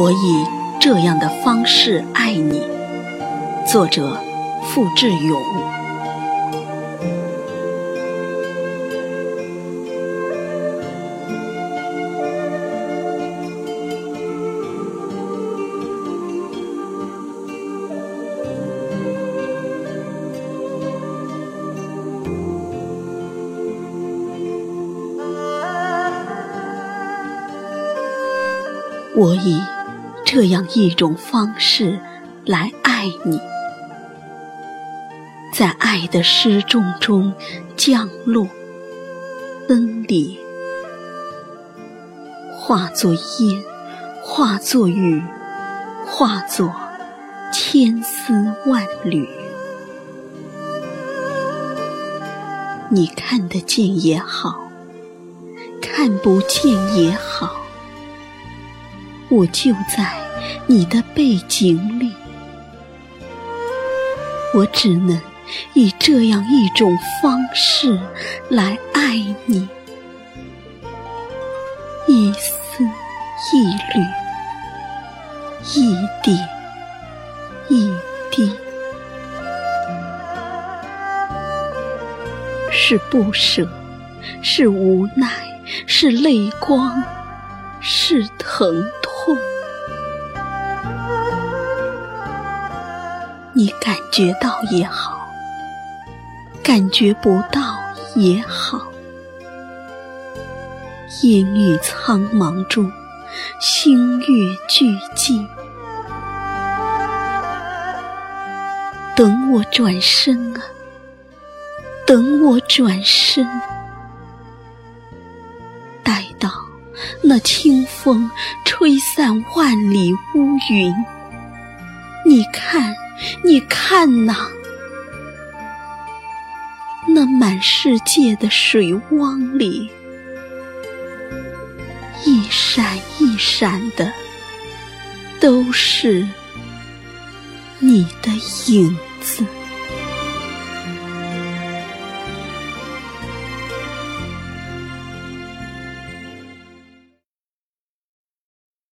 我以这样的方式爱你。作者：付志勇。我以这样一种方式来爱你，在爱的失重中降落、分离，化作烟，化作雨，化作千丝万缕。你看得见也好，看不见也好。我就在你的背景里，我只能以这样一种方式来爱你，一丝一缕，一点一滴，是不舍，是无奈，是泪光，是疼痛。痛你感觉到也好，感觉不到也好。烟雨苍茫中，星月俱寂。等我转身啊，等我转身，待到那清风吹散万里乌云，你看。你看呐，那满世界的水汪里，一闪一闪的，都是你的影子。